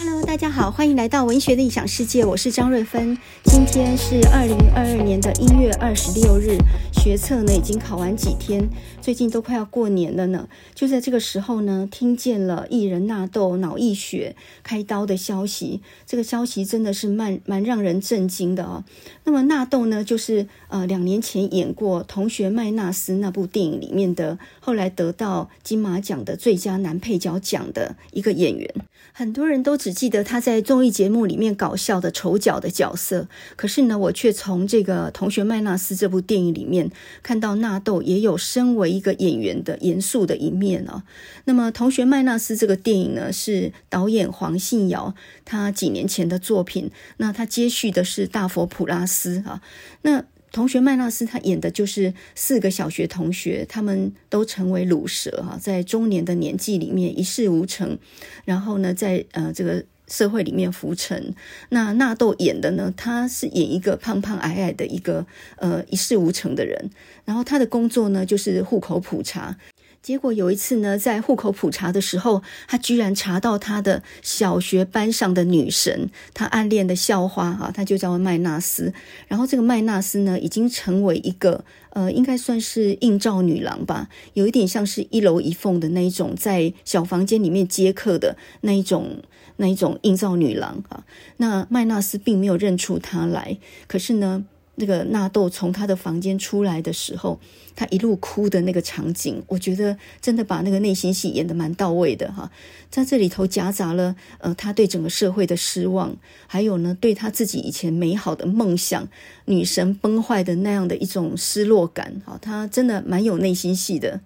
Hello，大家好，欢迎来到文学的异想世界，我是张瑞芬。今天是二零二二年的一月二十六日，学测呢已经考完几天，最近都快要过年了呢。就在这个时候呢，听见了艺人纳豆脑溢血开刀的消息，这个消息真的是蛮蛮让人震惊的哦。那么纳豆呢，就是呃两年前演过《同学麦纳斯》那部电影里面的，后来得到金马奖的最佳男配角奖的一个演员，很多人都只。只记得他在综艺节目里面搞笑的丑角的角色，可是呢，我却从这个《同学麦纳斯》这部电影里面看到纳豆也有身为一个演员的严肃的一面哦。那么，《同学麦纳斯》这个电影呢，是导演黄信尧他几年前的作品，那他接续的是大佛普拉斯啊，那。同学麦纳斯他演的就是四个小学同学，他们都成为鲁蛇哈，在中年的年纪里面一事无成，然后呢，在呃这个社会里面浮沉。那纳豆演的呢，他是演一个胖胖矮矮的一个呃一事无成的人，然后他的工作呢就是户口普查。结果有一次呢，在户口普查的时候，他居然查到他的小学班上的女神，他暗恋的校花啊，他就叫麦纳斯。然后这个麦纳斯呢，已经成为一个呃，应该算是应召女郎吧，有一点像是一楼一凤的那一种，在小房间里面接客的那一种那一种应召女郎啊。那麦纳斯并没有认出她来，可是呢。那个纳豆从他的房间出来的时候，他一路哭的那个场景，我觉得真的把那个内心戏演得蛮到位的哈。在这里头夹杂了呃他对整个社会的失望，还有呢对他自己以前美好的梦想女神崩坏的那样的一种失落感哈。他真的蛮有内心戏的。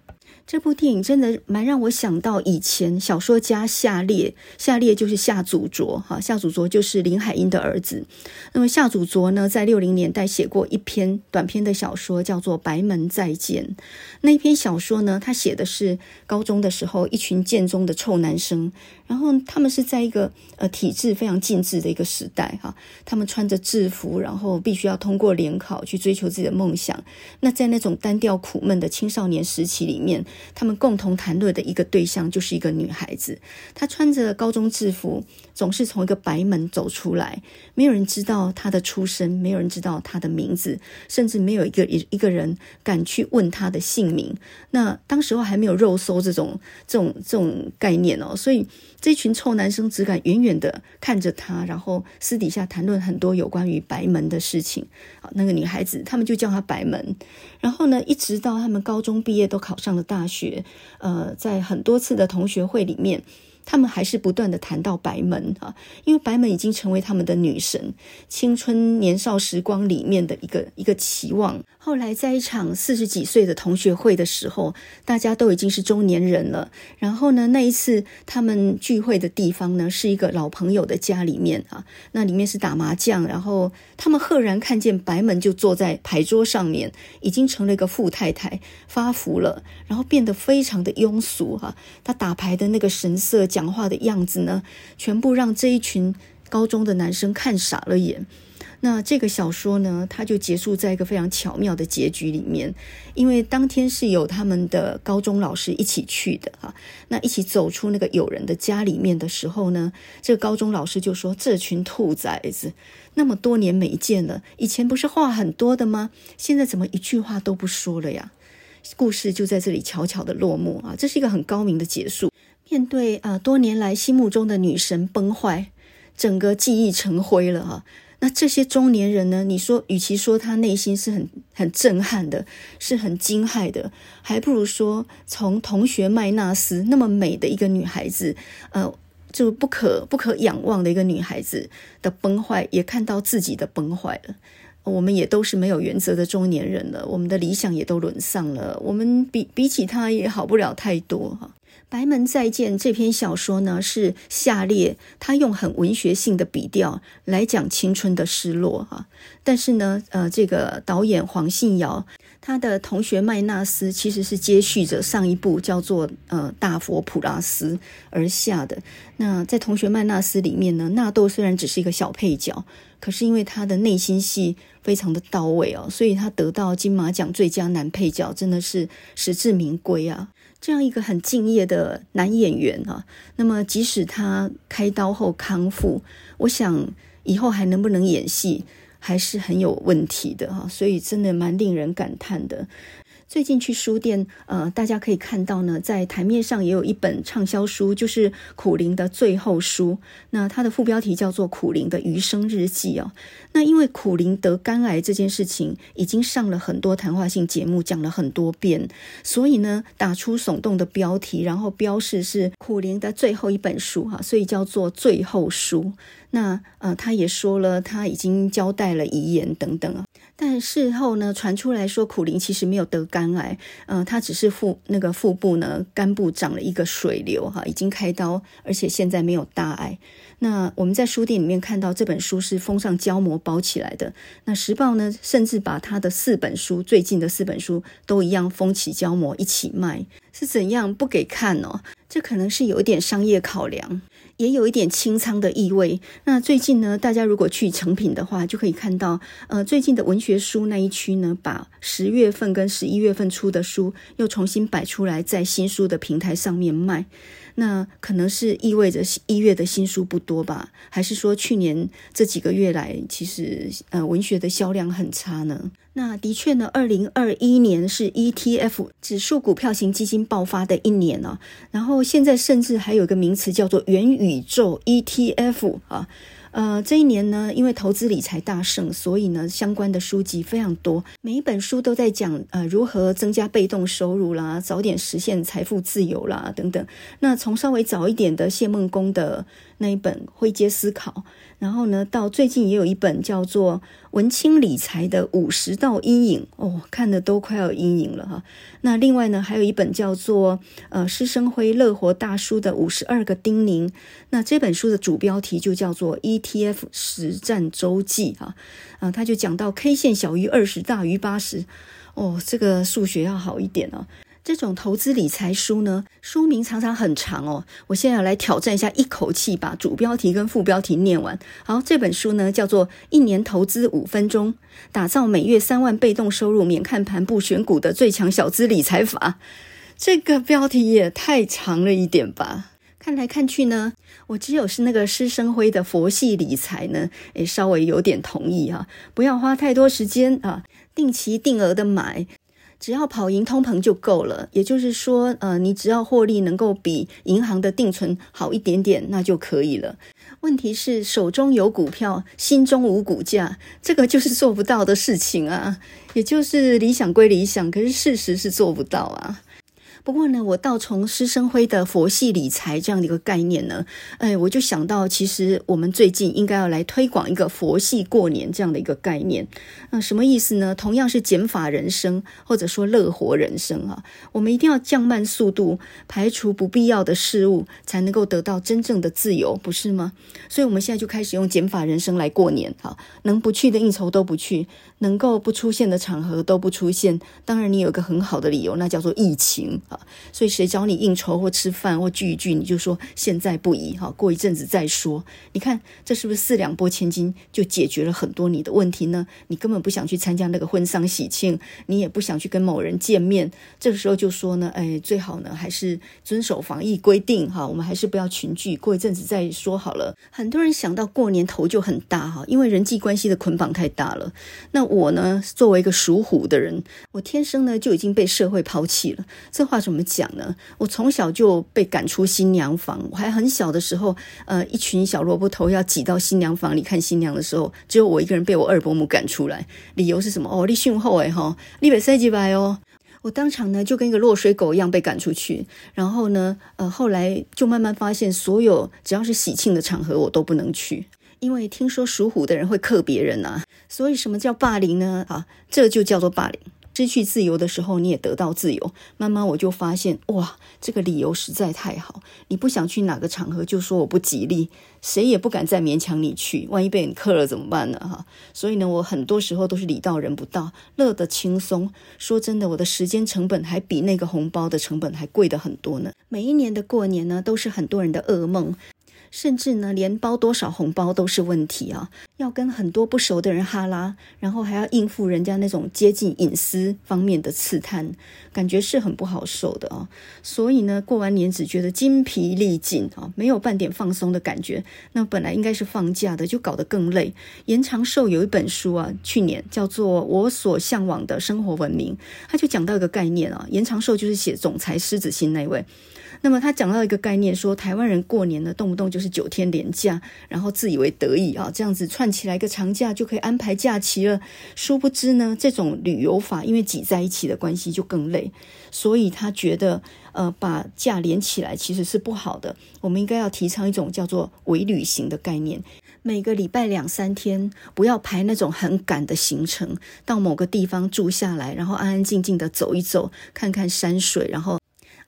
这部电影真的蛮让我想到以前小说家夏列，夏列就是夏祖卓哈，夏祖卓就是林海音的儿子。那么夏祖卓呢，在六零年代写过一篇短篇的小说，叫做《白门再见》。那一篇小说呢，他写的是高中的时候一群建中的臭男生，然后他们是在一个呃体制非常禁制的一个时代哈，他们穿着制服，然后必须要通过联考去追求自己的梦想。那在那种单调苦闷的青少年时期里面。他们共同谈论的一个对象就是一个女孩子，她穿着高中制服，总是从一个白门走出来，没有人知道她的出身，没有人知道她的名字，甚至没有一个一一个人敢去问她的姓名。那当时候还没有肉搜这种这种这种概念哦，所以这群臭男生只敢远远的看着她，然后私底下谈论很多有关于白门的事情。那个女孩子，他们就叫她白门。然后呢，一直到他们高中毕业，都考上了大学。呃，在很多次的同学会里面。他们还是不断地谈到白门啊，因为白门已经成为他们的女神，青春年少时光里面的一个一个期望。后来在一场四十几岁的同学会的时候，大家都已经是中年人了。然后呢，那一次他们聚会的地方呢，是一个老朋友的家里面啊，那里面是打麻将。然后他们赫然看见白门就坐在牌桌上面，已经成了一个富太太，发福了，然后变得非常的庸俗哈。他打牌的那个神色。讲话的样子呢，全部让这一群高中的男生看傻了眼。那这个小说呢，它就结束在一个非常巧妙的结局里面，因为当天是有他们的高中老师一起去的哈。那一起走出那个友人的家里面的时候呢，这个高中老师就说：“这群兔崽子，那么多年没见了，以前不是话很多的吗？现在怎么一句话都不说了呀？”故事就在这里悄悄的落幕啊，这是一个很高明的结束。面对啊，多年来心目中的女神崩坏，整个记忆成灰了哈。那这些中年人呢？你说，与其说他内心是很很震撼的，是很惊骇的，还不如说从同学麦纳斯那么美的一个女孩子，呃，就不可不可仰望的一个女孩子的崩坏，也看到自己的崩坏了。我们也都是没有原则的中年人了，我们的理想也都沦丧了，我们比比起他也好不了太多哈。《白门再见》这篇小说呢，是下列他用很文学性的笔调来讲青春的失落哈。但是呢，呃，这个导演黄信尧他的同学麦纳斯其实是接续着上一部叫做呃《大佛普拉斯》而下的。那在同学麦纳斯里面呢，纳豆虽然只是一个小配角，可是因为他的内心戏非常的到位哦，所以他得到金马奖最佳男配角，真的是实至名归啊。这样一个很敬业的男演员啊，那么即使他开刀后康复，我想以后还能不能演戏，还是很有问题的哈。所以真的蛮令人感叹的。最近去书店，呃，大家可以看到呢，在台面上也有一本畅销书，就是苦苓的最后书。那它的副标题叫做《苦苓的余生日记》哦。那因为苦苓得肝癌这件事情已经上了很多谈话性节目，讲了很多遍，所以呢，打出耸动的标题，然后标示是苦苓的最后一本书哈，所以叫做最后书。那呃，他也说了，他已经交代了遗言等等啊。但事后呢，传出来说苦苓其实没有得肝癌，呃，他只是腹那个腹部呢，肝部长了一个水瘤哈，已经开刀，而且现在没有大碍。那我们在书店里面看到这本书是封上胶膜包起来的。那时报呢，甚至把他的四本书最近的四本书都一样封起胶膜一起卖，是怎样不给看哦？这可能是有一点商业考量。也有一点清仓的意味。那最近呢，大家如果去成品的话，就可以看到，呃，最近的文学书那一区呢，把十月份跟十一月份出的书又重新摆出来，在新书的平台上面卖。那可能是意味着一月的新书不多吧？还是说去年这几个月来，其实呃文学的销量很差呢？那的确呢，二零二一年是 ETF 指数股票型基金爆发的一年呢、啊。然后现在甚至还有一个名词叫做元宇宙 ETF 啊。呃，这一年呢，因为投资理财大盛，所以呢，相关的书籍非常多，每一本书都在讲呃如何增加被动收入啦，早点实现财富自由啦等等。那从稍微早一点的谢孟恭的那一本《灰阶思考》，然后呢，到最近也有一本叫做《文青理财的五十道阴影》，哦，看的都快要阴影了哈。那另外呢，还有一本叫做呃施生辉乐活大叔的五十二个叮咛，那这本书的主标题就叫做。ETF 实战周记啊，啊，他就讲到 K 线小于二十，大于八十，哦，这个数学要好一点哦。这种投资理财书呢，书名常常很长哦。我现在要来挑战一下，一口气把主标题跟副标题念完。好，这本书呢叫做《一年投资五分钟，打造每月三万被动收入，免看盘不选股的最强小资理财法》。这个标题也太长了一点吧？看来看去呢，我只有是那个施生辉的佛系理财呢，诶，稍微有点同意哈，不要花太多时间啊，定期定额的买，只要跑赢通膨就够了。也就是说，呃，你只要获利能够比银行的定存好一点点，那就可以了。问题是手中有股票，心中无股价，这个就是做不到的事情啊。也就是理想归理想，可是事实是做不到啊。不过呢，我倒从施生辉的佛系理财这样的一个概念呢，哎，我就想到，其实我们最近应该要来推广一个佛系过年这样的一个概念。那什么意思呢？同样是减法人生，或者说乐活人生啊，我们一定要降慢速度，排除不必要的事物，才能够得到真正的自由，不是吗？所以，我们现在就开始用减法人生来过年，哈，能不去的应酬都不去，能够不出现的场合都不出现。当然，你有一个很好的理由，那叫做疫情啊。所以谁找你应酬或吃饭或聚一聚，你就说现在不宜哈，过一阵子再说。你看这是不是四两拨千斤就解决了很多你的问题呢？你根本不想去参加那个婚丧喜庆，你也不想去跟某人见面，这个时候就说呢，哎，最好呢还是遵守防疫规定哈，我们还是不要群聚，过一阵子再说好了。很多人想到过年头就很大哈，因为人际关系的捆绑太大了。那我呢，作为一个属虎的人，我天生呢就已经被社会抛弃了。这话。怎么讲呢？我从小就被赶出新娘房，我还很小的时候，呃，一群小萝卜头要挤到新娘房里看新娘的时候，只有我一个人被我二伯母赶出来。理由是什么？哦，你训后哎哈，你别塞几百哦。我当场呢就跟一个落水狗一样被赶出去。然后呢，呃，后来就慢慢发现，所有只要是喜庆的场合，我都不能去，因为听说属虎的人会克别人啊。所以什么叫霸凌呢？啊，这就叫做霸凌。失去自由的时候，你也得到自由。慢慢我就发现，哇，这个理由实在太好。你不想去哪个场合，就说我不吉利，谁也不敢再勉强你去。万一被你克了怎么办呢？哈，所以呢，我很多时候都是礼到人不到，乐得轻松。说真的，我的时间成本还比那个红包的成本还贵得很多呢。每一年的过年呢，都是很多人的噩梦。甚至呢，连包多少红包都是问题啊！要跟很多不熟的人哈拉，然后还要应付人家那种接近隐私方面的刺探，感觉是很不好受的啊！所以呢，过完年只觉得筋疲力尽啊，没有半点放松的感觉。那本来应该是放假的，就搞得更累。严长寿有一本书啊，去年叫做《我所向往的生活文明》，他就讲到一个概念啊，严长寿就是写《总裁狮子心》那位。那么他讲到一个概念，说台湾人过年呢，动不动就是九天连假，然后自以为得意啊，这样子串起来一个长假就可以安排假期了。殊不知呢，这种旅游法因为挤在一起的关系就更累，所以他觉得呃，把假连起来其实是不好的。我们应该要提倡一种叫做微旅行的概念，每个礼拜两三天，不要排那种很赶的行程，到某个地方住下来，然后安安静静的走一走，看看山水，然后。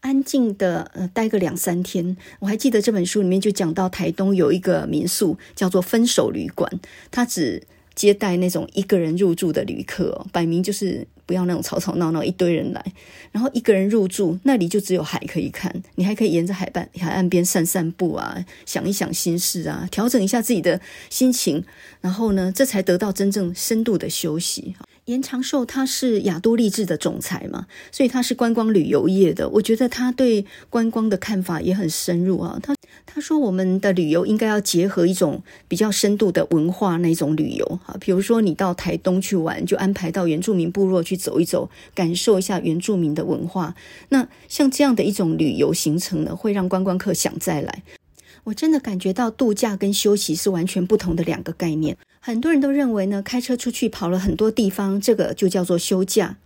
安静的呃待个两三天，我还记得这本书里面就讲到台东有一个民宿叫做分手旅馆，它只接待那种一个人入住的旅客，摆明就是不要那种吵吵闹闹一堆人来，然后一个人入住，那里就只有海可以看，你还可以沿着海岸海岸边散散步啊，想一想心事啊，调整一下自己的心情，然后呢，这才得到真正深度的休息。严长寿他是亚都丽致的总裁嘛，所以他是观光旅游业的。我觉得他对观光的看法也很深入啊。他他说我们的旅游应该要结合一种比较深度的文化那种旅游哈，比如说你到台东去玩，就安排到原住民部落去走一走，感受一下原住民的文化。那像这样的一种旅游行程呢，会让观光客想再来。我真的感觉到度假跟休息是完全不同的两个概念。很多人都认为呢，开车出去跑了很多地方，这个就叫做休假。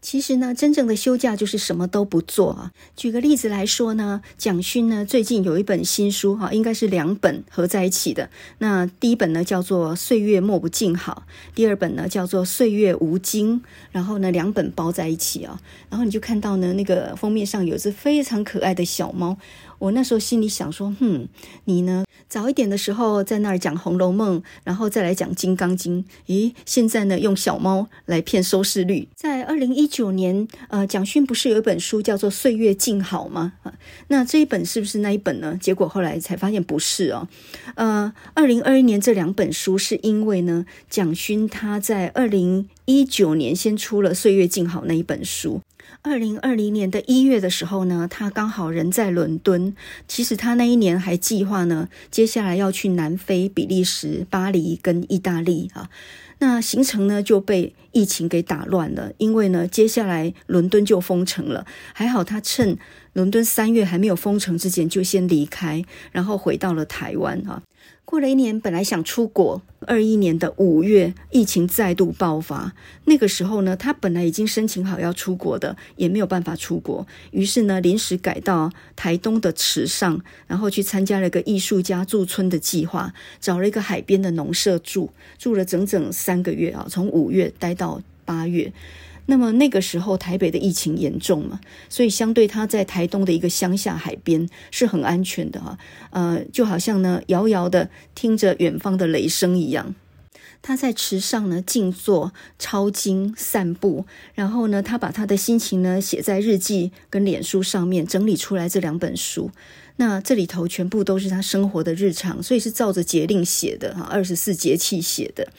其实呢，真正的休假就是什么都不做啊。举个例子来说呢，蒋勋呢最近有一本新书哈，应该是两本合在一起的。那第一本呢叫做《岁月莫不静好》，第二本呢叫做《岁月无惊》。然后呢，两本包在一起啊。然后你就看到呢，那个封面上有只非常可爱的小猫。我那时候心里想说，哼，你呢？早一点的时候在那儿讲《红楼梦》，然后再来讲《金刚经》。咦，现在呢，用小猫来骗收视率。在二零一九年，呃，蒋勋不是有一本书叫做《岁月静好》吗？那这一本是不是那一本呢？结果后来才发现不是哦。呃，二零二一年这两本书是因为呢，蒋勋他在二零一九年先出了《岁月静好》那一本书。二零二零年的一月的时候呢，他刚好人在伦敦。其实他那一年还计划呢，接下来要去南非、比利时、巴黎跟意大利啊。那行程呢就被疫情给打乱了，因为呢，接下来伦敦就封城了。还好他趁伦敦三月还没有封城之前就先离开，然后回到了台湾啊。过了一年，本来想出国。二一年的五月，疫情再度爆发。那个时候呢，他本来已经申请好要出国的，也没有办法出国。于是呢，临时改到台东的池上，然后去参加了一个艺术家驻村的计划，找了一个海边的农舍住，住了整整三个月啊，从五月待到八月。那么那个时候台北的疫情严重嘛，所以相对他在台东的一个乡下海边是很安全的哈，呃，就好像呢遥遥的听着远方的雷声一样。他在池上呢静坐、抄经、散步，然后呢他把他的心情呢写在日记跟脸书上面，整理出来这两本书。那这里头全部都是他生活的日常，所以是照着节令写的哈，二十四节气写的。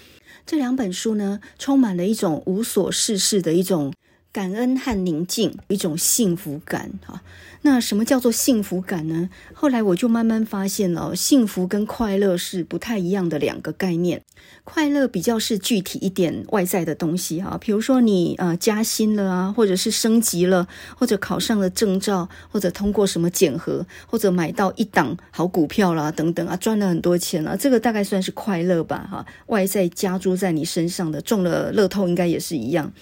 这两本书呢，充满了一种无所事事的一种感恩和宁静，一种幸福感哈。那什么叫做幸福感呢？后来我就慢慢发现了，幸福跟快乐是不太一样的两个概念。快乐比较是具体一点外在的东西哈，比如说你呃加薪了啊，或者是升级了，或者考上了证照，或者通过什么检核，或者买到一档好股票啦等等啊，赚了很多钱了，这个大概算是快乐吧哈。外在加诸在你身上的，中了乐透应该也是一样。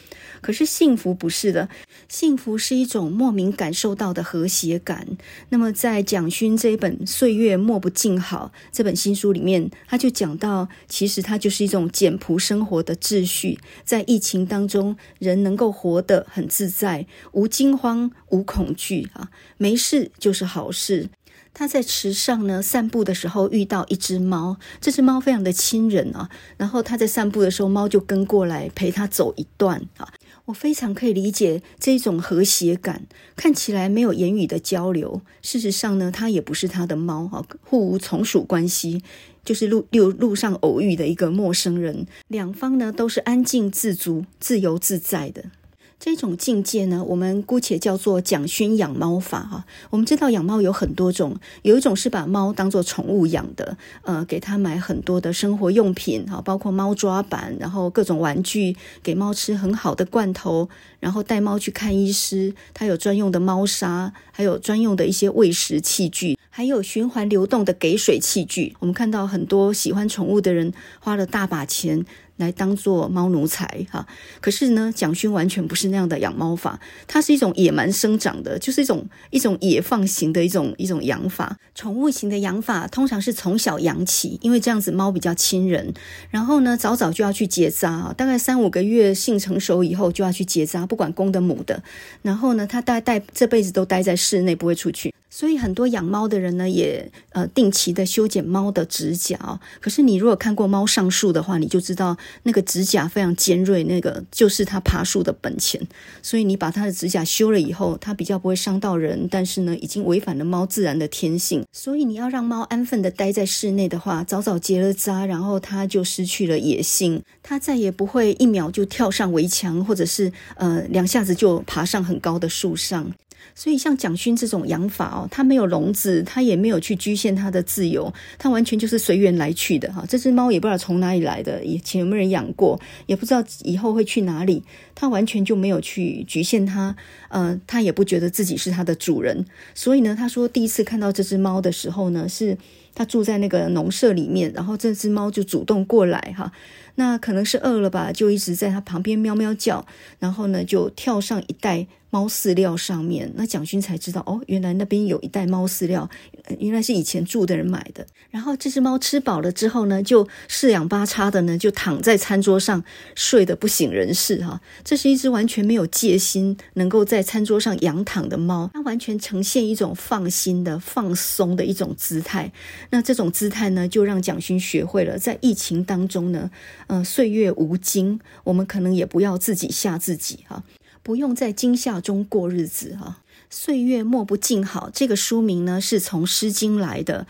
可是幸福不是的，幸福是一种莫名感受到的和谐感。那么在蒋勋这一本《岁月莫不静好》这本新书里面，他就讲到，其实它就是一种简朴生活的秩序。在疫情当中，人能够活得很自在，无惊慌，无恐惧啊，没事就是好事。他在池上呢散步的时候遇到一只猫，这只猫非常的亲人啊。然后他在散步的时候，猫就跟过来陪他走一段啊。我非常可以理解这种和谐感，看起来没有言语的交流，事实上呢，它也不是他的猫哈，互无从属关系，就是路路路上偶遇的一个陌生人，两方呢都是安静自足、自由自在的。这种境界呢，我们姑且叫做蒋勋养猫法哈。我们知道养猫有很多种，有一种是把猫当做宠物养的，呃，给它买很多的生活用品哈，包括猫抓板，然后各种玩具，给猫吃很好的罐头，然后带猫去看医师，它有专用的猫砂，还有专用的一些喂食器具，还有循环流动的给水器具。我们看到很多喜欢宠物的人花了大把钱。来当做猫奴才哈，可是呢，蒋勋完全不是那样的养猫法，它是一种野蛮生长的，就是一种一种野放型的一种一种养法。宠物型的养法通常是从小养起，因为这样子猫比较亲人。然后呢，早早就要去结扎，大概三五个月性成熟以后就要去结扎，不管公的母的。然后呢，它大概这辈子都待在室内，不会出去。所以很多养猫的人呢，也呃定期的修剪猫的指甲。可是你如果看过猫上树的话，你就知道那个指甲非常尖锐，那个就是它爬树的本钱。所以你把它的指甲修了以后，它比较不会伤到人，但是呢，已经违反了猫自然的天性。所以你要让猫安分的待在室内的话，早早结了扎，然后它就失去了野性，它再也不会一秒就跳上围墙，或者是呃两下子就爬上很高的树上。所以，像蒋勋这种养法哦，它没有笼子，它也没有去局限它的自由，它完全就是随缘来去的哈。这只猫也不知道从哪里来的，以前有没有人养过，也不知道以后会去哪里，它完全就没有去局限它，呃，它也不觉得自己是它的主人。所以呢，他说第一次看到这只猫的时候呢，是他住在那个农舍里面，然后这只猫就主动过来哈，那可能是饿了吧，就一直在它旁边喵喵叫，然后呢就跳上一袋。猫饲料上面，那蒋勋才知道哦，原来那边有一袋猫饲料，原来是以前住的人买的。然后这只猫吃饱了之后呢，就四仰八叉的呢，就躺在餐桌上睡得不省人事哈。这是一只完全没有戒心，能够在餐桌上仰躺的猫，它完全呈现一种放心的、放松的一种姿态。那这种姿态呢，就让蒋勋学会了在疫情当中呢，呃，岁月无惊，我们可能也不要自己吓自己哈。不用在惊吓中过日子哈，岁月莫不静好。这个书名呢是从《诗经》来的。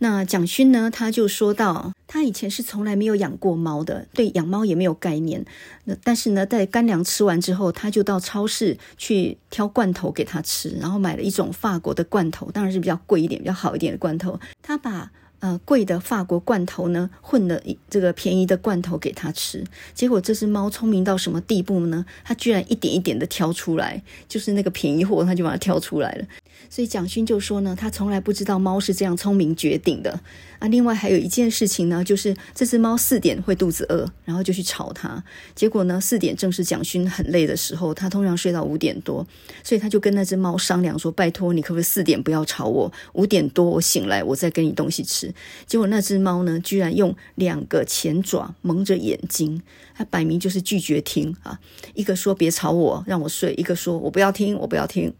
那蒋勋呢，他就说到，他以前是从来没有养过猫的，对养猫也没有概念。那但是呢，在干粮吃完之后，他就到超市去挑罐头给他吃，然后买了一种法国的罐头，当然是比较贵一点、比较好一点的罐头。他把呃，贵的法国罐头呢，混了一这个便宜的罐头给它吃，结果这只猫聪明到什么地步呢？它居然一点一点的挑出来，就是那个便宜货，它就把它挑出来了。所以蒋勋就说呢，他从来不知道猫是这样聪明绝顶的啊。另外还有一件事情呢，就是这只猫四点会肚子饿，然后就去吵它。结果呢，四点正是蒋勋很累的时候，他通常睡到五点多，所以他就跟那只猫商量说：“拜托你，可不可以四点不要吵我？五点多我醒来，我再给你东西吃。”结果那只猫呢，居然用两个前爪蒙着眼睛，它摆明就是拒绝听啊。一个说：“别吵我，让我睡。”一个说：“我不要听，我不要听。”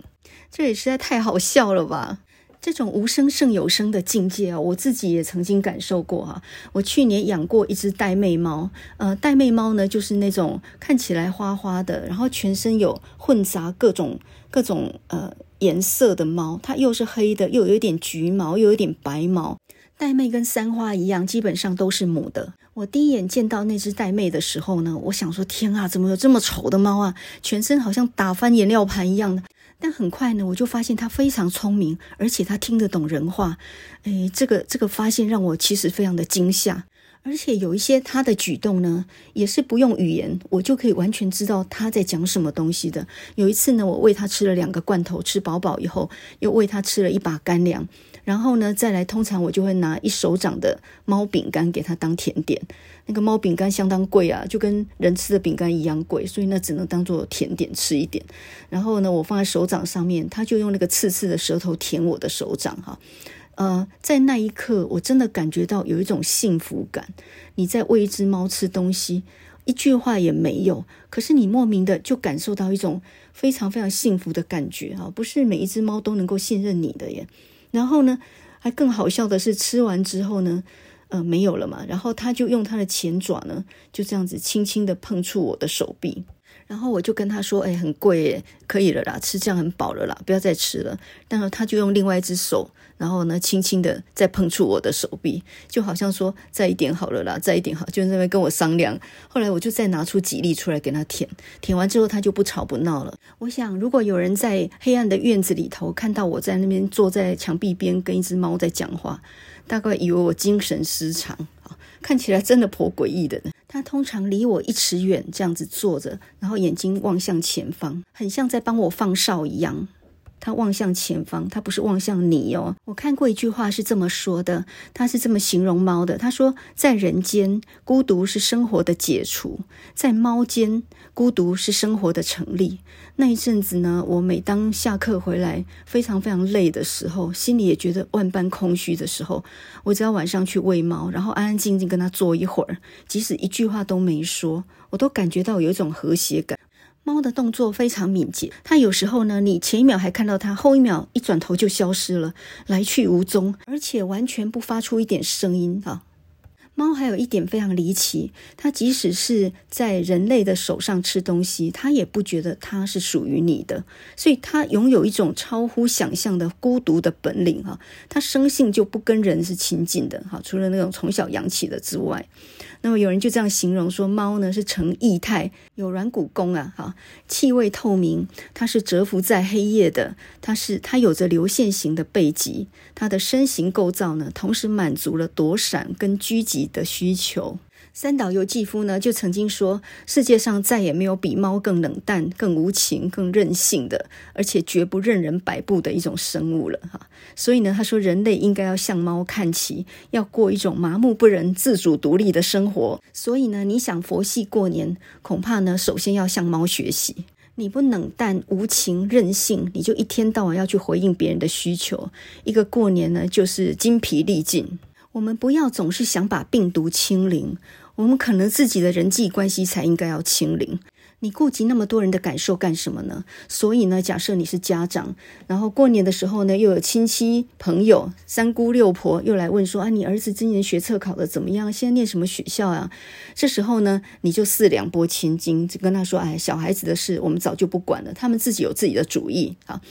这也实在太好笑了吧！这种无声胜有声的境界啊，我自己也曾经感受过哈。我去年养过一只玳瑁猫，呃，玳瑁猫呢，就是那种看起来花花的，然后全身有混杂各种各种呃颜色的猫，它又是黑的，又有一点橘毛，又有一点白毛。玳瑁跟三花一样，基本上都是母的。我第一眼见到那只玳瑁的时候呢，我想说：天啊，怎么有这么丑的猫啊？全身好像打翻颜料盘一样的。但很快呢，我就发现他非常聪明，而且他听得懂人话。诶，这个这个发现让我其实非常的惊吓。而且有一些他的举动呢，也是不用语言，我就可以完全知道他在讲什么东西的。有一次呢，我喂他吃了两个罐头，吃饱饱以后，又喂他吃了一把干粮。然后呢，再来，通常我就会拿一手掌的猫饼干给它当甜点。那个猫饼干相当贵啊，就跟人吃的饼干一样贵，所以那只能当做甜点吃一点。然后呢，我放在手掌上面，它就用那个刺刺的舌头舔我的手掌，哈。呃，在那一刻，我真的感觉到有一种幸福感。你在喂一只猫吃东西，一句话也没有，可是你莫名的就感受到一种非常非常幸福的感觉，哈。不是每一只猫都能够信任你的耶。然后呢，还更好笑的是，吃完之后呢，呃，没有了嘛。然后他就用他的前爪呢，就这样子轻轻的碰触我的手臂。然后我就跟他说：“哎，很贵耶，可以了啦，吃这样很饱了啦，不要再吃了。”但是他就用另外一只手，然后呢，轻轻的再碰触我的手臂，就好像说：“再一点好了啦，再一点好。”就在那边跟我商量。后来我就再拿出几粒出来给他舔，舔完之后他就不吵不闹了。我想，如果有人在黑暗的院子里头看到我在那边坐在墙壁边跟一只猫在讲话，大概以为我精神失常啊，看起来真的颇诡异的呢。他通常离我一尺远，这样子坐着，然后眼睛望向前方，很像在帮我放哨一样。他望向前方，他不是望向你哦。我看过一句话是这么说的，他是这么形容猫的。他说，在人间，孤独是生活的解除；在猫间，孤独是生活的成立。那一阵子呢，我每当下课回来，非常非常累的时候，心里也觉得万般空虚的时候，我只要晚上去喂猫，然后安安静静跟他坐一会儿，即使一句话都没说，我都感觉到有一种和谐感。猫的动作非常敏捷，它有时候呢，你前一秒还看到它，后一秒一转头就消失了，来去无踪，而且完全不发出一点声音啊。猫还有一点非常离奇，它即使是在人类的手上吃东西，它也不觉得它是属于你的，所以它拥有一种超乎想象的孤独的本领哈。它生性就不跟人是亲近的哈，除了那种从小养起的之外。那么有人就这样形容说，猫呢是呈异态，有软骨功啊，哈，气味透明，它是蛰伏在黑夜的，它是它有着流线型的背脊，它的身形构造呢，同时满足了躲闪跟狙击的需求。三岛由纪夫呢，就曾经说，世界上再也没有比猫更冷淡、更无情、更任性的，而且绝不任人摆布的一种生物了哈。所以呢，他说人类应该要向猫看齐，要过一种麻木不仁、自主独立的生活。所以呢，你想佛系过年，恐怕呢，首先要向猫学习。你不冷淡、无情、任性，你就一天到晚要去回应别人的需求。一个过年呢，就是精疲力尽。我们不要总是想把病毒清零。我们可能自己的人际关系才应该要清零，你顾及那么多人的感受干什么呢？所以呢，假设你是家长，然后过年的时候呢，又有亲戚朋友、三姑六婆又来问说啊，你儿子今年学测考得怎么样？现在念什么学校啊？这时候呢，你就四两拨千斤，就跟他说，哎，小孩子的事我们早就不管了，他们自己有自己的主意啊。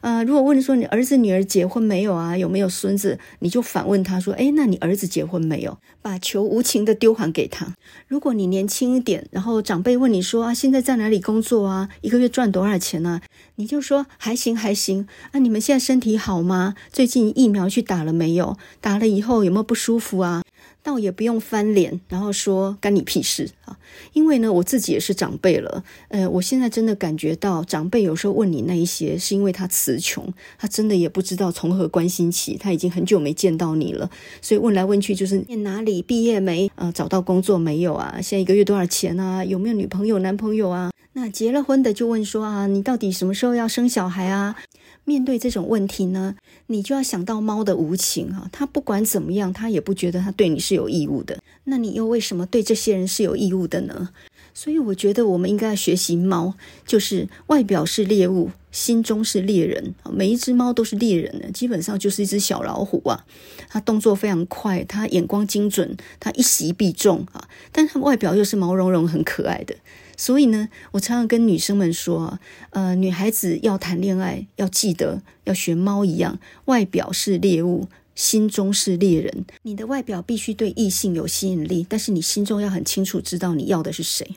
呃，如果问说你儿子女儿结婚没有啊？有没有孙子？你就反问他说：“诶，那你儿子结婚没有？”把球无情的丢还给他。如果你年轻一点，然后长辈问你说：“啊，现在在哪里工作啊？一个月赚多少钱呢？”你就说：“还行还行。”啊，你们现在身体好吗？最近疫苗去打了没有？打了以后有没有不舒服啊？倒也不用翻脸，然后说干你屁事啊！因为呢，我自己也是长辈了，呃，我现在真的感觉到长辈有时候问你那一些，是因为他词穷，他真的也不知道从何关心起，他已经很久没见到你了，所以问来问去就是念哪里，毕业没？啊、呃，找到工作没有啊？现在一个月多少钱啊？有没有女朋友、男朋友啊？那结了婚的就问说啊，你到底什么时候要生小孩啊？面对这种问题呢，你就要想到猫的无情哈，它不管怎么样，它也不觉得它对你是有义务的。那你又为什么对这些人是有义务的呢？所以我觉得我们应该要学习猫，就是外表是猎物，心中是猎人。每一只猫都是猎人呢，基本上就是一只小老虎啊。它动作非常快，它眼光精准，它一袭必中啊。但它外表又是毛茸茸、很可爱的。所以呢，我常常跟女生们说啊，呃，女孩子要谈恋爱，要记得要学猫一样，外表是猎物，心中是猎人。你的外表必须对异性有吸引力，但是你心中要很清楚知道你要的是谁。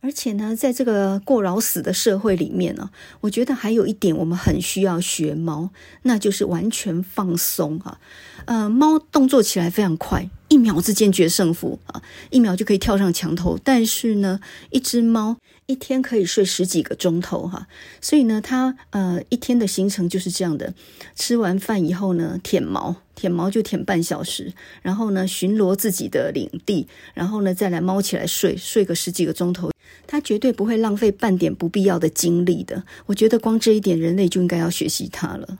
而且呢，在这个过劳死的社会里面呢，我觉得还有一点我们很需要学猫，那就是完全放松啊。呃，猫动作起来非常快。一秒之间决胜负啊！一秒就可以跳上墙头，但是呢，一只猫一天可以睡十几个钟头哈，所以呢，它呃一天的行程就是这样的：吃完饭以后呢，舔毛，舔毛就舔半小时，然后呢，巡逻自己的领地，然后呢，再来猫起来睡，睡个十几个钟头，它绝对不会浪费半点不必要的精力的。我觉得光这一点，人类就应该要学习它了。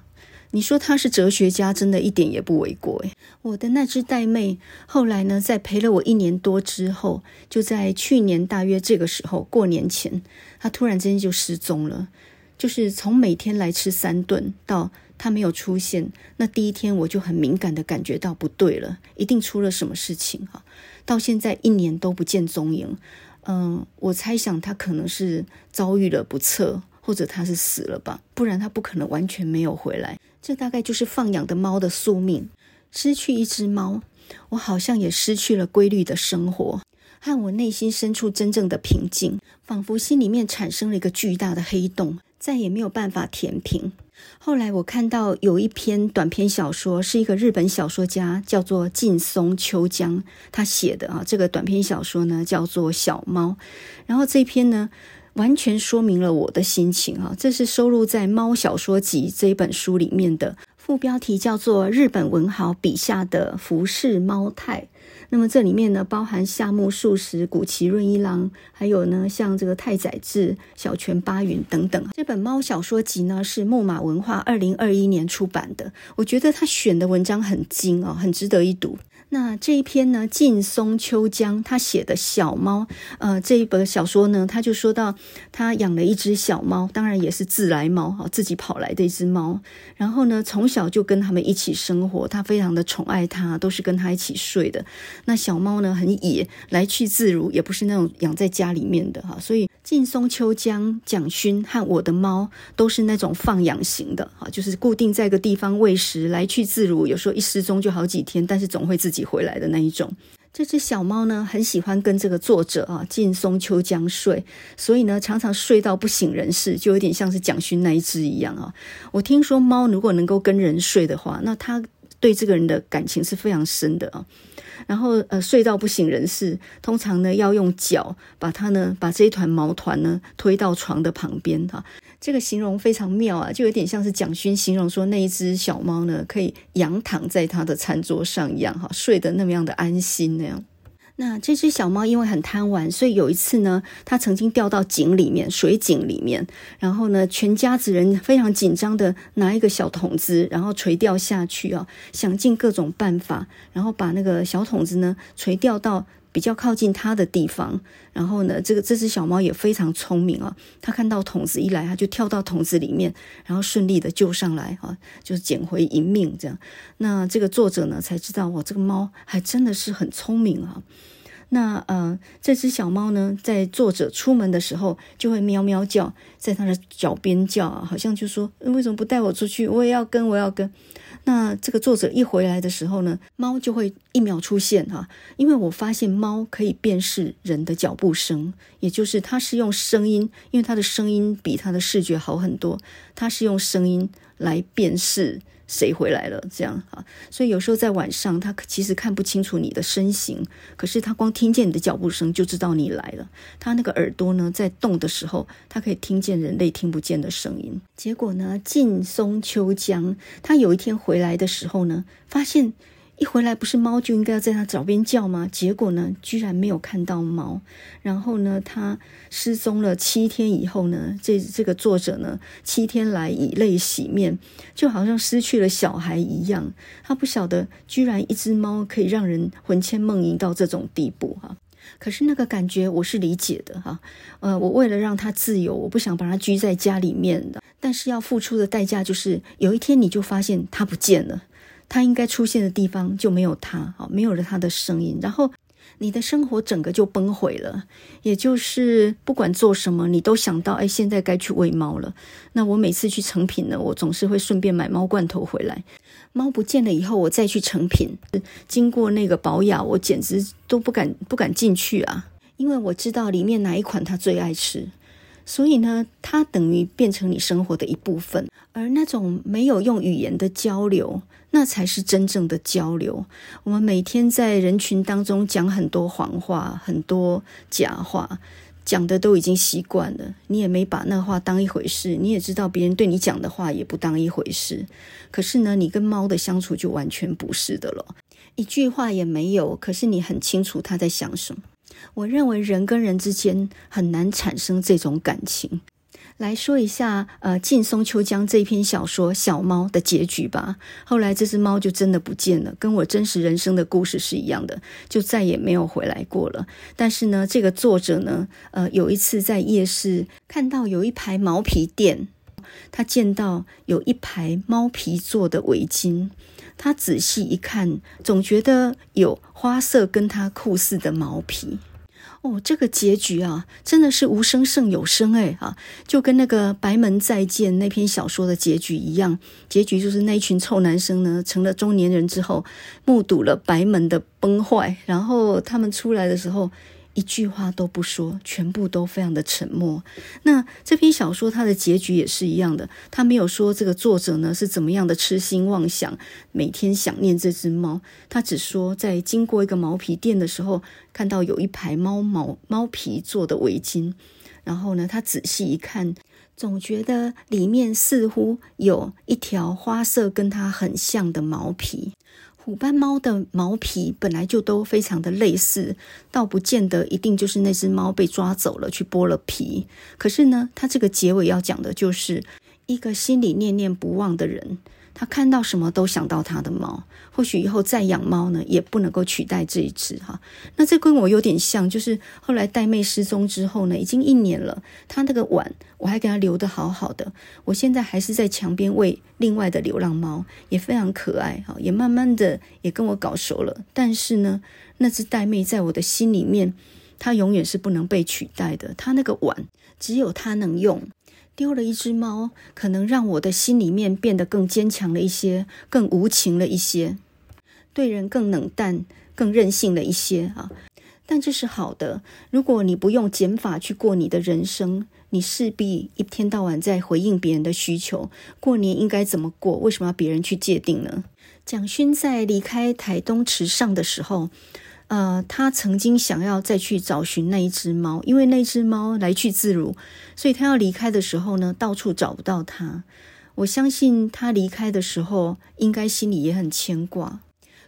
你说他是哲学家，真的一点也不为过诶。我的那只玳瑁，后来呢，在陪了我一年多之后，就在去年大约这个时候，过年前，他突然之间就失踪了。就是从每天来吃三顿，到他没有出现，那第一天我就很敏感的感觉到不对了，一定出了什么事情哈。到现在一年都不见踪影。嗯，我猜想他可能是遭遇了不测，或者他是死了吧，不然他不可能完全没有回来。这大概就是放养的猫的宿命。失去一只猫，我好像也失去了规律的生活，和我内心深处真正的平静，仿佛心里面产生了一个巨大的黑洞，再也没有办法填平。后来我看到有一篇短篇小说，是一个日本小说家叫做近松秋江他写的啊，这个短篇小说呢叫做《小猫》，然后这篇呢完全说明了我的心情啊，这是收录在《猫小说集》这一本书里面的。副标题叫做《日本文豪笔下的服饰猫太》，那么这里面呢，包含夏目漱石、谷崎润一郎，还有呢，像这个太宰治、小泉八云等等。这本猫小说集呢，是木马文化二零二一年出版的。我觉得他选的文章很精哦，很值得一读。那这一篇呢，劲松秋江他写的小猫，呃，这一本小说呢，他就说到他养了一只小猫，当然也是自来猫哈，自己跑来的一只猫。然后呢，从小就跟他们一起生活，他非常的宠爱它，都是跟他一起睡的。那小猫呢，很野，来去自如，也不是那种养在家里面的哈。所以近松秋江蒋勋和我的猫都是那种放养型的哈，就是固定在一个地方喂食，来去自如，有时候一失踪就好几天，但是总会自己回来的那一种，这只小猫呢，很喜欢跟这个作者啊近松秋江睡，所以呢，常常睡到不省人事，就有点像是蒋勋那一只一样啊。我听说猫如果能够跟人睡的话，那它对这个人的感情是非常深的啊。然后呃，睡到不省人事，通常呢要用脚把它呢把这一团毛团呢推到床的旁边哈。这个形容非常妙啊，就有点像是蒋勋形容说那一只小猫呢，可以仰躺在他的餐桌上一样，哈，睡得那么样的安心那样。那这只小猫因为很贪玩，所以有一次呢，它曾经掉到井里面，水井里面，然后呢，全家子人非常紧张的拿一个小桶子，然后垂钓下去啊，想尽各种办法，然后把那个小桶子呢垂钓到。比较靠近它的地方，然后呢，这个这只小猫也非常聪明啊。它看到桶子一来，它就跳到桶子里面，然后顺利的救上来啊，就是捡回一命这样。那这个作者呢，才知道哇，这个猫还真的是很聪明啊。那呃，这只小猫呢，在作者出门的时候就会喵喵叫，在它的脚边叫啊，好像就说为什么不带我出去？我也要跟，我要跟。那这个作者一回来的时候呢，猫就会一秒出现哈，因为我发现猫可以辨识人的脚步声，也就是它是用声音，因为它的声音比它的视觉好很多，它是用声音来辨识。谁回来了？这样啊，所以有时候在晚上，他其实看不清楚你的身形，可是他光听见你的脚步声就知道你来了。他那个耳朵呢，在动的时候，他可以听见人类听不见的声音。结果呢，劲松秋江他有一天回来的时候呢，发现。一回来不是猫就应该要在他脚边叫吗？结果呢，居然没有看到猫。然后呢，他失踪了七天以后呢，这这个作者呢，七天来以泪洗面，就好像失去了小孩一样。他不晓得，居然一只猫可以让人魂牵梦萦到这种地步哈。可是那个感觉我是理解的哈。呃，我为了让它自由，我不想把它拘在家里面的。但是要付出的代价就是，有一天你就发现它不见了。他应该出现的地方就没有他，好，没有了他的声音，然后你的生活整个就崩毁了。也就是不管做什么，你都想到，哎，现在该去喂猫了。那我每次去成品呢，我总是会顺便买猫罐头回来。猫不见了以后，我再去成品，经过那个保养，我简直都不敢不敢进去啊，因为我知道里面哪一款它最爱吃。所以呢，它等于变成你生活的一部分，而那种没有用语言的交流，那才是真正的交流。我们每天在人群当中讲很多谎话、很多假话，讲的都已经习惯了，你也没把那话当一回事，你也知道别人对你讲的话也不当一回事。可是呢，你跟猫的相处就完全不是的了，一句话也没有，可是你很清楚它在想什么。我认为人跟人之间很难产生这种感情。来说一下，呃，劲松秋江这篇小说《小猫》的结局吧。后来这只猫就真的不见了，跟我真实人生的故事是一样的，就再也没有回来过了。但是呢，这个作者呢，呃，有一次在夜市看到有一排毛皮店，他见到有一排猫皮做的围巾。他仔细一看，总觉得有花色跟他酷似的毛皮。哦，这个结局啊，真的是无声胜有声哎啊，就跟那个《白门再见》那篇小说的结局一样，结局就是那群臭男生呢，成了中年人之后，目睹了白门的崩坏，然后他们出来的时候。一句话都不说，全部都非常的沉默。那这篇小说它的结局也是一样的，他没有说这个作者呢是怎么样的痴心妄想，每天想念这只猫。他只说在经过一个毛皮店的时候，看到有一排猫毛猫皮做的围巾，然后呢，他仔细一看，总觉得里面似乎有一条花色跟它很像的毛皮。虎斑猫的毛皮本来就都非常的类似，倒不见得一定就是那只猫被抓走了去剥了皮。可是呢，它这个结尾要讲的就是一个心里念念不忘的人。他看到什么都想到他的猫，或许以后再养猫呢，也不能够取代这一只哈。那这跟我有点像，就是后来玳瑁失踪之后呢，已经一年了，他那个碗我还给他留得好好的，我现在还是在墙边喂另外的流浪猫，也非常可爱哈，也慢慢的也跟我搞熟了。但是呢，那只玳瑁在我的心里面，它永远是不能被取代的，它那个碗只有它能用。丢了一只猫，可能让我的心里面变得更坚强了一些，更无情了一些，对人更冷淡、更任性了一些啊。但这是好的。如果你不用减法去过你的人生，你势必一天到晚在回应别人的需求。过年应该怎么过？为什么要别人去界定呢？蒋勋在离开台东池上的时候。呃，他曾经想要再去找寻那一只猫，因为那只猫来去自如，所以他要离开的时候呢，到处找不到它。我相信他离开的时候，应该心里也很牵挂。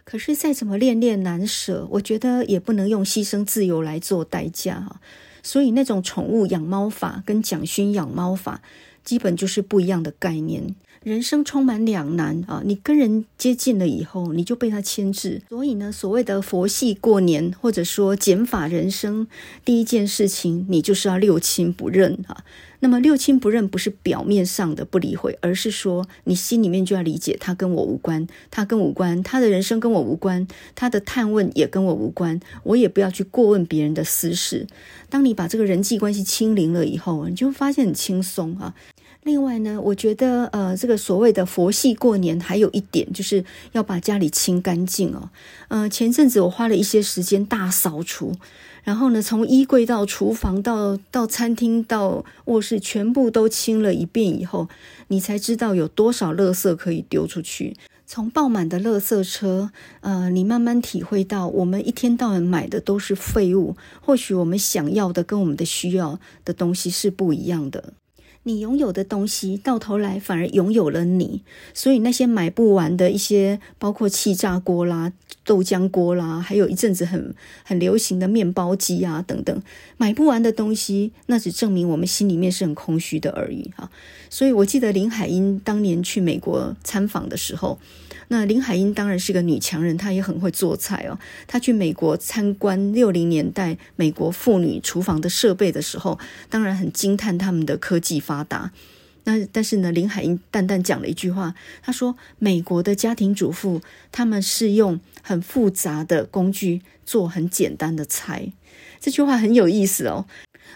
可是再怎么恋恋难舍，我觉得也不能用牺牲自由来做代价哈。所以那种宠物养猫法跟蒋勋养猫法，基本就是不一样的概念。人生充满两难啊！你跟人接近了以后，你就被他牵制。所以呢，所谓的佛系过年，或者说减法人生，第一件事情，你就是要六亲不认啊。那么六亲不认不是表面上的不理会，而是说你心里面就要理解他跟我无关，他跟无关，他的人生跟我无关，他的探问也跟我无关，我也不要去过问别人的私事。当你把这个人际关系清零了以后，你就发现很轻松啊。另外呢，我觉得呃，这个所谓的佛系过年，还有一点就是要把家里清干净哦。呃，前阵子我花了一些时间大扫除，然后呢，从衣柜到厨房到到餐厅到卧室，全部都清了一遍以后，你才知道有多少垃圾可以丢出去。从爆满的垃圾车，呃，你慢慢体会到，我们一天到晚买的都是废物，或许我们想要的跟我们的需要的东西是不一样的。你拥有的东西，到头来反而拥有了你。所以那些买不完的一些，包括气炸锅啦、豆浆锅啦，还有一阵子很很流行的面包机啊等等，买不完的东西，那只证明我们心里面是很空虚的而已哈。所以我记得林海音当年去美国参访的时候。那林海音当然是个女强人，她也很会做菜哦。她去美国参观六零年代美国妇女厨房的设备的时候，当然很惊叹他们的科技发达。那但是呢，林海音淡淡讲了一句话，她说：“美国的家庭主妇他们是用很复杂的工具做很简单的菜。”这句话很有意思哦。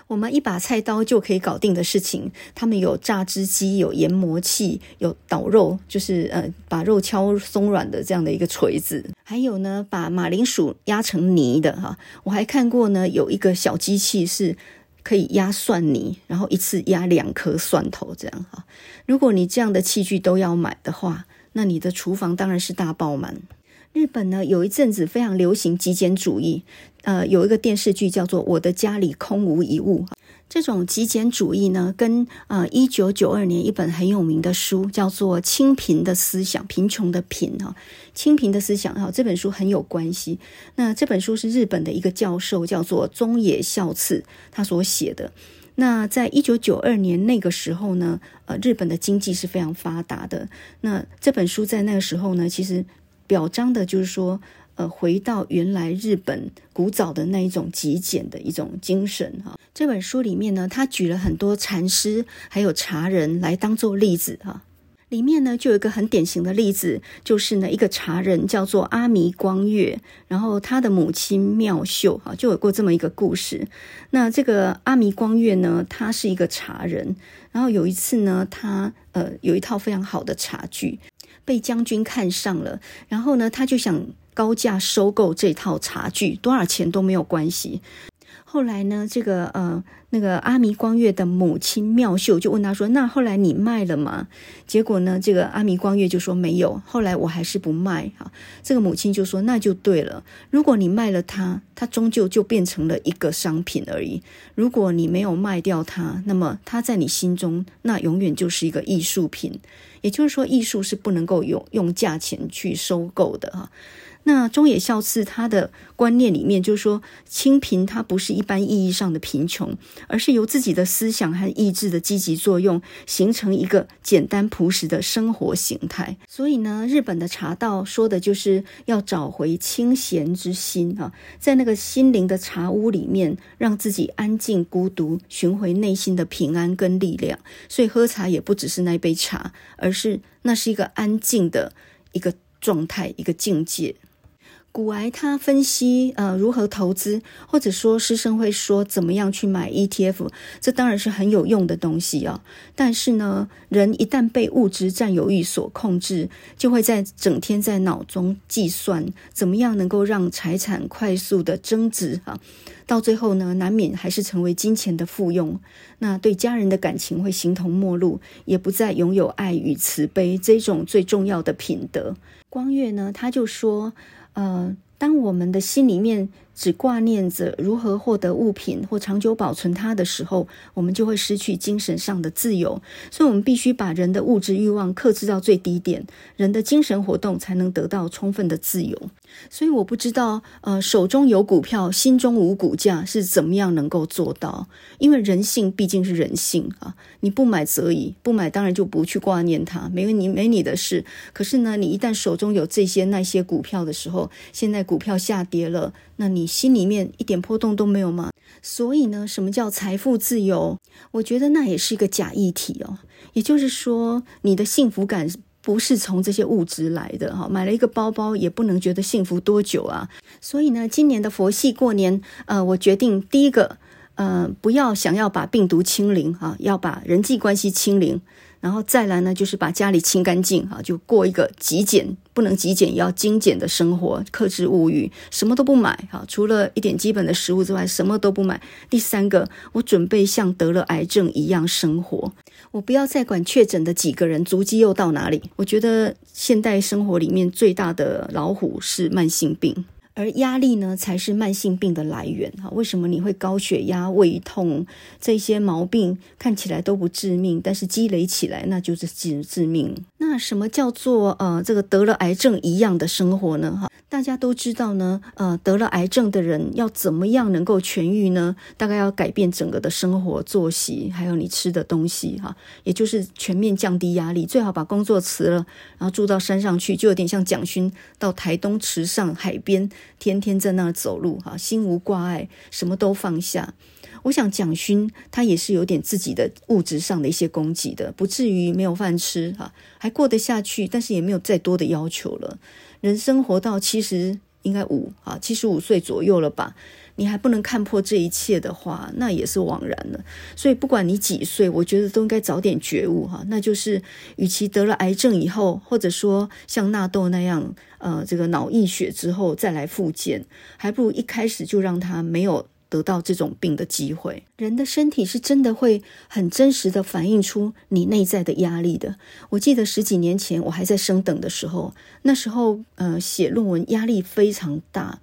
我们一把菜刀就可以搞定的事情，他们有榨汁机，有研磨器，有捣肉，就是呃把肉敲松软的这样的一个锤子，还有呢把马铃薯压成泥的哈。我还看过呢有一个小机器是可以压蒜泥，然后一次压两颗蒜头这样哈。如果你这样的器具都要买的话，那你的厨房当然是大爆满。日本呢有一阵子非常流行极简主义。呃，有一个电视剧叫做《我的家里空无一物》。这种极简主义呢，跟呃一九九二年一本很有名的书叫做《清贫的思想》，贫穷的贫哈，清贫的思想哈，这本书很有关系。那这本书是日本的一个教授叫做中野孝次他所写的。那在一九九二年那个时候呢，呃，日本的经济是非常发达的。那这本书在那个时候呢，其实表彰的就是说。呃，回到原来日本古早的那一种极简的一种精神哈。这本书里面呢，他举了很多禅师还有茶人来当做例子哈。里面呢，就有一个很典型的例子，就是呢，一个茶人叫做阿弥光月，然后他的母亲妙秀啊，就有过这么一个故事。那这个阿弥光月呢，他是一个茶人，然后有一次呢，他呃有一套非常好的茶具，被将军看上了，然后呢，他就想高价收购这套茶具，多少钱都没有关系。后来呢，这个呃，那个阿弥光月的母亲妙秀就问他说：“那后来你卖了吗？”结果呢，这个阿弥光月就说：“没有。”后来我还是不卖哈。这个母亲就说：“那就对了，如果你卖了它，它终究就变成了一个商品而已。如果你没有卖掉它，那么它在你心中，那永远就是一个艺术品。也就是说，艺术是不能够用用价钱去收购的哈。”那中野孝次他的观念里面就是说，清贫它不是一般意义上的贫穷，而是由自己的思想和意志的积极作用，形成一个简单朴实的生活形态。所以呢，日本的茶道说的就是要找回清闲之心啊，在那个心灵的茶屋里面，让自己安静孤独，寻回内心的平安跟力量。所以喝茶也不只是那一杯茶，而是那是一个安静的一个状态，一个境界。股癌他分析呃如何投资，或者说师生会说怎么样去买 ETF，这当然是很有用的东西啊。但是呢，人一旦被物质占有欲所控制，就会在整天在脑中计算怎么样能够让财产快速的增值啊。到最后呢，难免还是成为金钱的附庸。那对家人的感情会形同陌路，也不再拥有爱与慈悲这种最重要的品德。光月呢，他就说。呃，当我们的心里面只挂念着如何获得物品或长久保存它的时候，我们就会失去精神上的自由。所以，我们必须把人的物质欲望克制到最低点，人的精神活动才能得到充分的自由。所以，我不知道，呃，手中有股票，心中无股价是怎么样能够做到？因为人性毕竟是人性啊，你不买则已，不买当然就不去挂念它，没你没你的事。可是呢，你一旦手中有这些那些股票的时候，现在股票下跌了。那你心里面一点波动都没有吗？所以呢，什么叫财富自由？我觉得那也是一个假议题哦。也就是说，你的幸福感不是从这些物质来的哈。买了一个包包也不能觉得幸福多久啊。所以呢，今年的佛系过年，呃，我决定第一个，呃，不要想要把病毒清零哈，要把人际关系清零。然后再来呢，就是把家里清干净哈，就过一个极简，不能极简也要精简的生活，克制物欲，什么都不买哈，除了一点基本的食物之外，什么都不买。第三个，我准备像得了癌症一样生活，我不要再管确诊的几个人足迹又到哪里。我觉得现代生活里面最大的老虎是慢性病。而压力呢，才是慢性病的来源哈。为什么你会高血压、胃痛这些毛病看起来都不致命，但是积累起来那就是致致命。那什么叫做呃这个得了癌症一样的生活呢？哈，大家都知道呢，呃，得了癌症的人要怎么样能够痊愈呢？大概要改变整个的生活作息，还有你吃的东西哈，也就是全面降低压力，最好把工作辞了，然后住到山上去，就有点像蒋勋到台东池上海边。天天在那走路，哈，心无挂碍，什么都放下。我想蒋勋他也是有点自己的物质上的一些供给的，不至于没有饭吃，哈，还过得下去，但是也没有再多的要求了。人生活到七十，应该五啊，七十五岁左右了吧？你还不能看破这一切的话，那也是枉然了。所以不管你几岁，我觉得都应该早点觉悟哈。那就是，与其得了癌症以后，或者说像纳豆那样，呃，这个脑溢血之后再来复健，还不如一开始就让他没有得到这种病的机会。人的身体是真的会很真实的反映出你内在的压力的。我记得十几年前我还在升等的时候，那时候呃写论文压力非常大，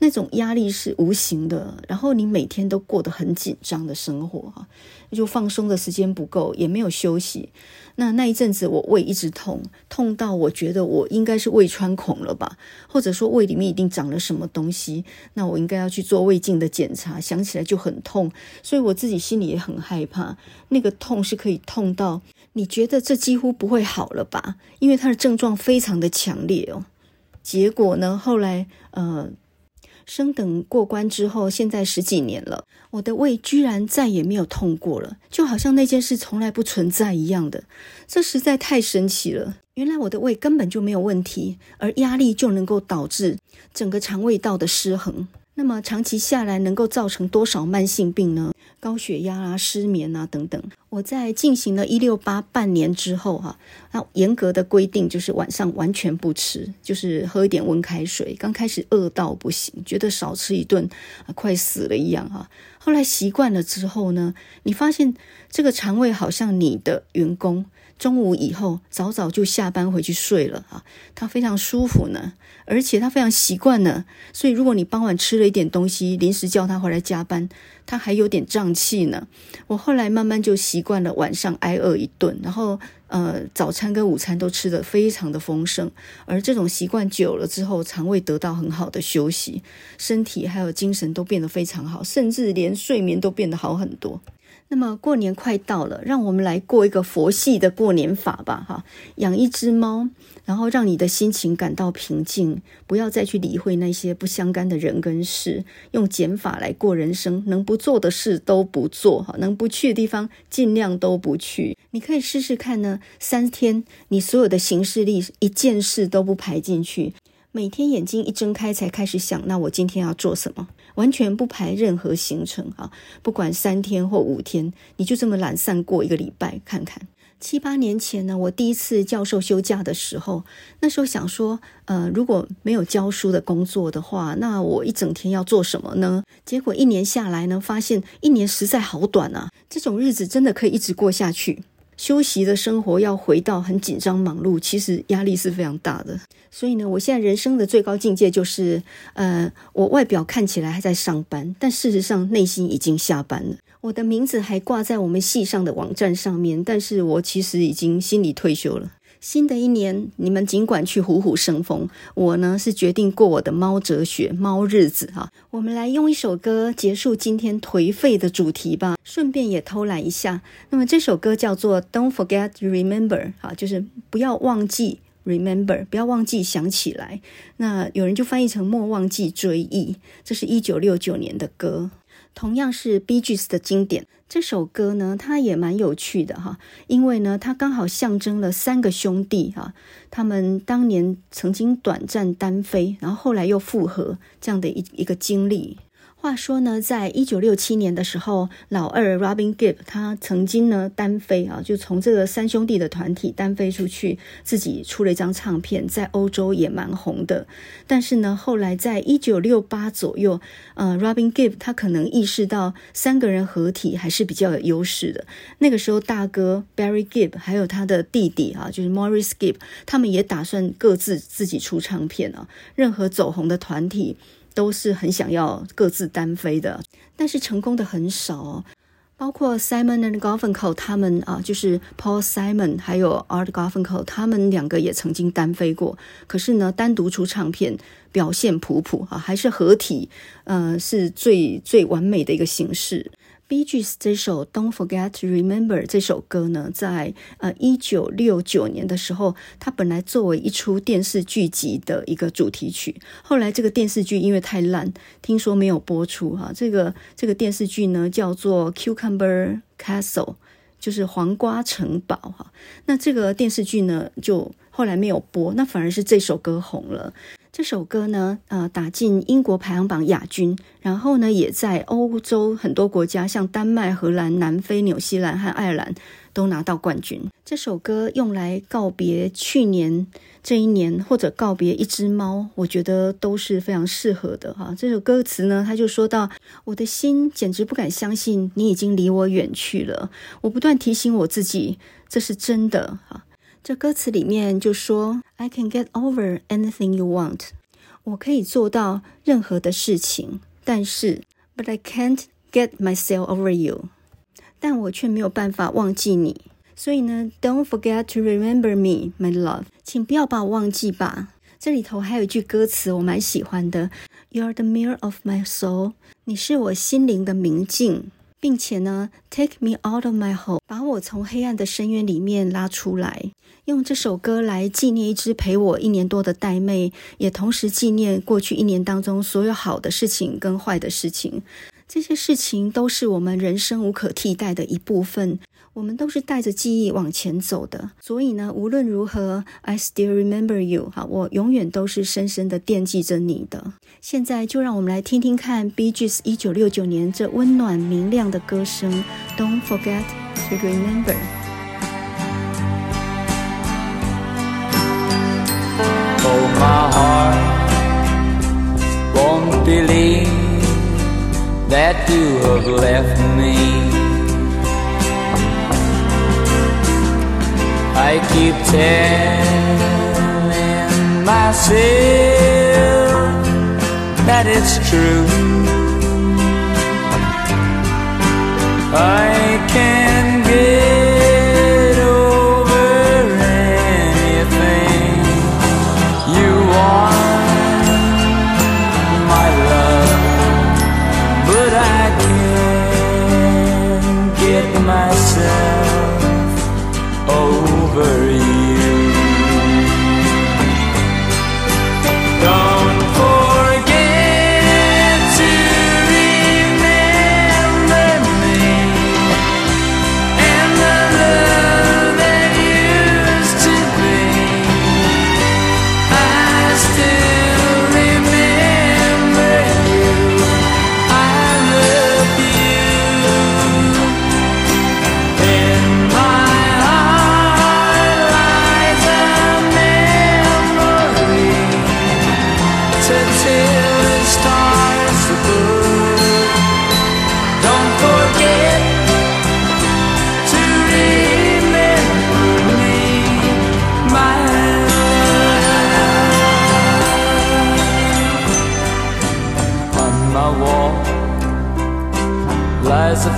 那种压力是无形的，然后你每天都过得很紧张的生活，就放松的时间不够，也没有休息。那那一阵子我胃一直痛，痛到我觉得我应该是胃穿孔了吧，或者说胃里面一定长了什么东西，那我应该要去做胃镜的检查，想起来就很痛，所以我自己心里也很害怕。那个痛是可以痛到你觉得这几乎不会好了吧？因为它的症状非常的强烈哦。结果呢，后来呃。升等过关之后，现在十几年了，我的胃居然再也没有痛过了，就好像那件事从来不存在一样的，这实在太神奇了。原来我的胃根本就没有问题，而压力就能够导致整个肠胃道的失衡。那么长期下来能够造成多少慢性病呢？高血压啊、失眠啊等等。我在进行了一六八半年之后哈，那严格的规定就是晚上完全不吃，就是喝一点温开水。刚开始饿到不行，觉得少吃一顿啊快死了一样哈。后来习惯了之后呢，你发现这个肠胃好像你的员工。中午以后早早就下班回去睡了啊，他非常舒服呢，而且他非常习惯呢。所以如果你傍晚吃了一点东西，临时叫他回来加班，他还有点胀气呢。我后来慢慢就习惯了晚上挨饿一顿，然后呃早餐跟午餐都吃得非常的丰盛，而这种习惯久了之后，肠胃得到很好的休息，身体还有精神都变得非常好，甚至连睡眠都变得好很多。那么过年快到了，让我们来过一个佛系的过年法吧，哈！养一只猫，然后让你的心情感到平静，不要再去理会那些不相干的人跟事，用减法来过人生，能不做的事都不做，哈，能不去的地方尽量都不去。你可以试试看呢，三天你所有的行事历一件事都不排进去。每天眼睛一睁开才开始想，那我今天要做什么？完全不排任何行程啊！不管三天或五天，你就这么懒散过一个礼拜看看。七八年前呢，我第一次教授休假的时候，那时候想说，呃，如果没有教书的工作的话，那我一整天要做什么呢？结果一年下来呢，发现一年实在好短啊！这种日子真的可以一直过下去。休息的生活要回到很紧张忙碌，其实压力是非常大的。所以呢，我现在人生的最高境界就是，呃，我外表看起来还在上班，但事实上内心已经下班了。我的名字还挂在我们系上的网站上面，但是我其实已经心理退休了。新的一年，你们尽管去虎虎生风。我呢是决定过我的猫哲学、猫日子哈。我们来用一首歌结束今天颓废的主题吧，顺便也偷懒一下。那么这首歌叫做《Don't Forget Remember》啊，就是不要忘记 Remember，不要忘记想起来。那有人就翻译成莫忘记追忆。这是一九六九年的歌。同样是 BGS 的经典，这首歌呢，它也蛮有趣的哈，因为呢，它刚好象征了三个兄弟哈，他们当年曾经短暂单飞，然后后来又复合这样的一一个经历。话说呢，在一九六七年的时候，老二 Robin Gibb 他曾经呢单飞啊，就从这个三兄弟的团体单飞出去，自己出了一张唱片，在欧洲也蛮红的。但是呢，后来在一九六八左右，呃，Robin Gibb 他可能意识到三个人合体还是比较有优势的。那个时候，大哥 Barry Gibb 还有他的弟弟啊，就是 Maurice Gibb，他们也打算各自自己出唱片啊。任何走红的团体。都是很想要各自单飞的，但是成功的很少哦。包括 Simon and Garfunkel 他们啊，就是 Paul Simon 还有 Art Garfunkel，他们两个也曾经单飞过。可是呢，单独出唱片表现普普啊，还是合体，呃，是最最完美的一个形式。Bee Gees 这首《Don't Forget to Remember》这首歌呢，在呃一九六九年的时候，它本来作为一出电视剧集的一个主题曲，后来这个电视剧因为太烂，听说没有播出哈。这个这个电视剧呢叫做《Cucumber Castle》，就是黄瓜城堡哈。那这个电视剧呢就后来没有播，那反而是这首歌红了。这首歌呢，呃，打进英国排行榜亚军，然后呢，也在欧洲很多国家，像丹麦、荷兰、南非、纽西兰和爱尔兰都拿到冠军。这首歌用来告别去年这一年，或者告别一只猫，我觉得都是非常适合的哈。这首歌词呢，他就说到：“我的心简直不敢相信你已经离我远去了。”我不断提醒我自己，这是真的哈。这歌词里面就说：“I can get over anything you want，我可以做到任何的事情，但是，but I can't get myself over you，但我却没有办法忘记你。所以呢，Don't forget to remember me, my love，请不要把我忘记吧。这里头还有一句歌词我蛮喜欢的：You're the mirror of my soul，你是我心灵的明镜。”并且呢，Take me out of my hole，把我从黑暗的深渊里面拉出来。用这首歌来纪念一只陪我一年多的玳瑁，也同时纪念过去一年当中所有好的事情跟坏的事情。这些事情都是我们人生无可替代的一部分，我们都是带着记忆往前走的。所以呢，无论如何，I still remember you。好，我永远都是深深的惦记着你的。现在就让我们来听听看 B G S 一九六九年这温暖明亮的歌声。Don't forget to remember. Oh, my heart won't be that you have left me. I keep telling myself that it's true. I can't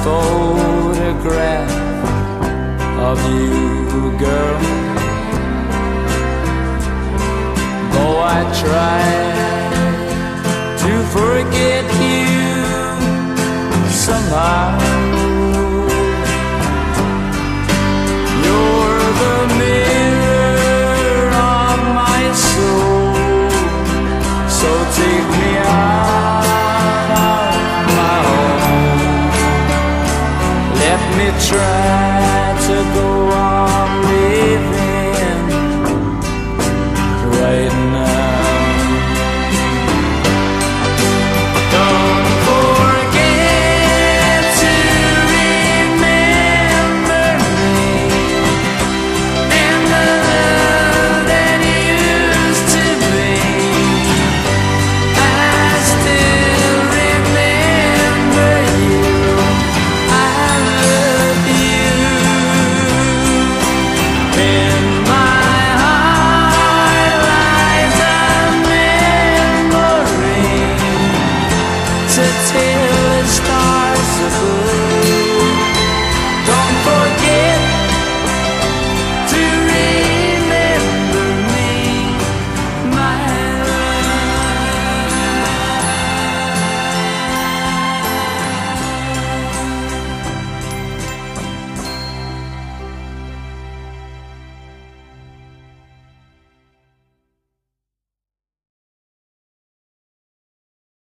photograph of you, girl. Though I try